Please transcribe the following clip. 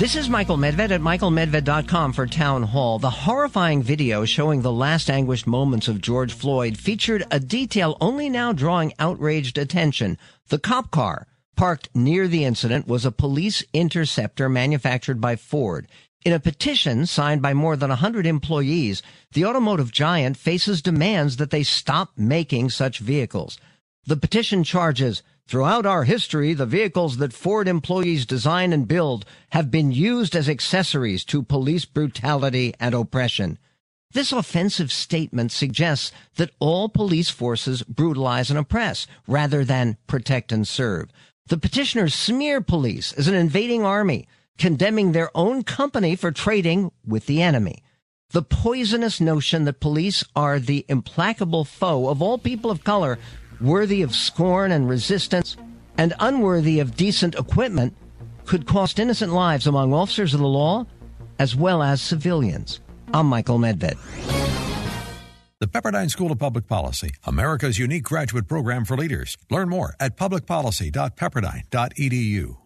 This is Michael Medved at michaelmedved.com for Town Hall. The horrifying video showing the last anguished moments of George Floyd featured a detail only now drawing outraged attention. The cop car parked near the incident was a police interceptor manufactured by Ford. In a petition signed by more than 100 employees, the automotive giant faces demands that they stop making such vehicles. The petition charges Throughout our history, the vehicles that Ford employees design and build have been used as accessories to police brutality and oppression. This offensive statement suggests that all police forces brutalize and oppress rather than protect and serve. The petitioners smear police as an invading army, condemning their own company for trading with the enemy. The poisonous notion that police are the implacable foe of all people of color worthy of scorn and resistance, and unworthy of decent equipment could cost innocent lives among officers of the law as well as civilians. I'm Michael Medved. The Pepperdine School of Public Policy, America's unique graduate program for leaders. Learn more at publicpolicy.pepperdine.edu.